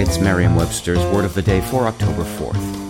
It's Merriam Webster's Word of the Day for October 4th.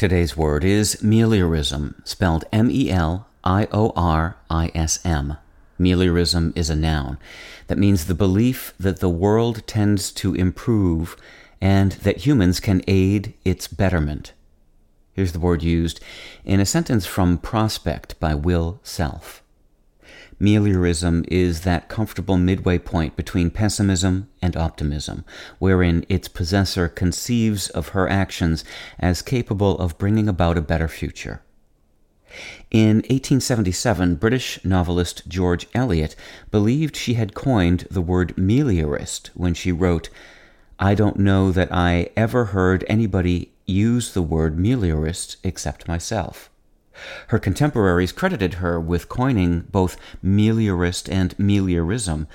Today's word is meliorism, spelled M E L I O R I S M. Meliorism is a noun. That means the belief that the world tends to improve and that humans can aid its betterment. Here's the word used in a sentence from Prospect by Will Self. Meliorism is that comfortable midway point between pessimism and optimism, wherein its possessor conceives of her actions as capable of bringing about a better future. In 1877, British novelist George Eliot believed she had coined the word meliorist when she wrote, I don't know that I ever heard anybody use the word meliorist except myself. Her contemporaries credited her with coining both meliorist and meliorism,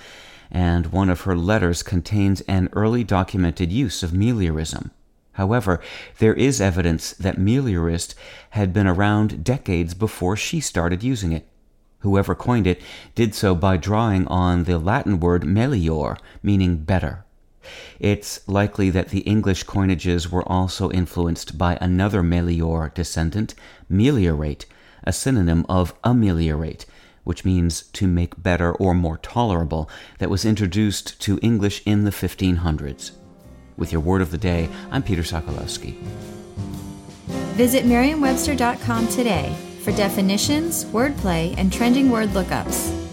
and one of her letters contains an early documented use of meliorism. However, there is evidence that meliorist had been around decades before she started using it. Whoever coined it did so by drawing on the Latin word melior, meaning better. It's likely that the English coinages were also influenced by another Melior descendant, meliorate, a synonym of ameliorate, which means to make better or more tolerable, that was introduced to English in the 1500s. With your word of the day, I'm Peter Sokolowski. Visit Merriam-Webster.com today for definitions, wordplay, and trending word lookups.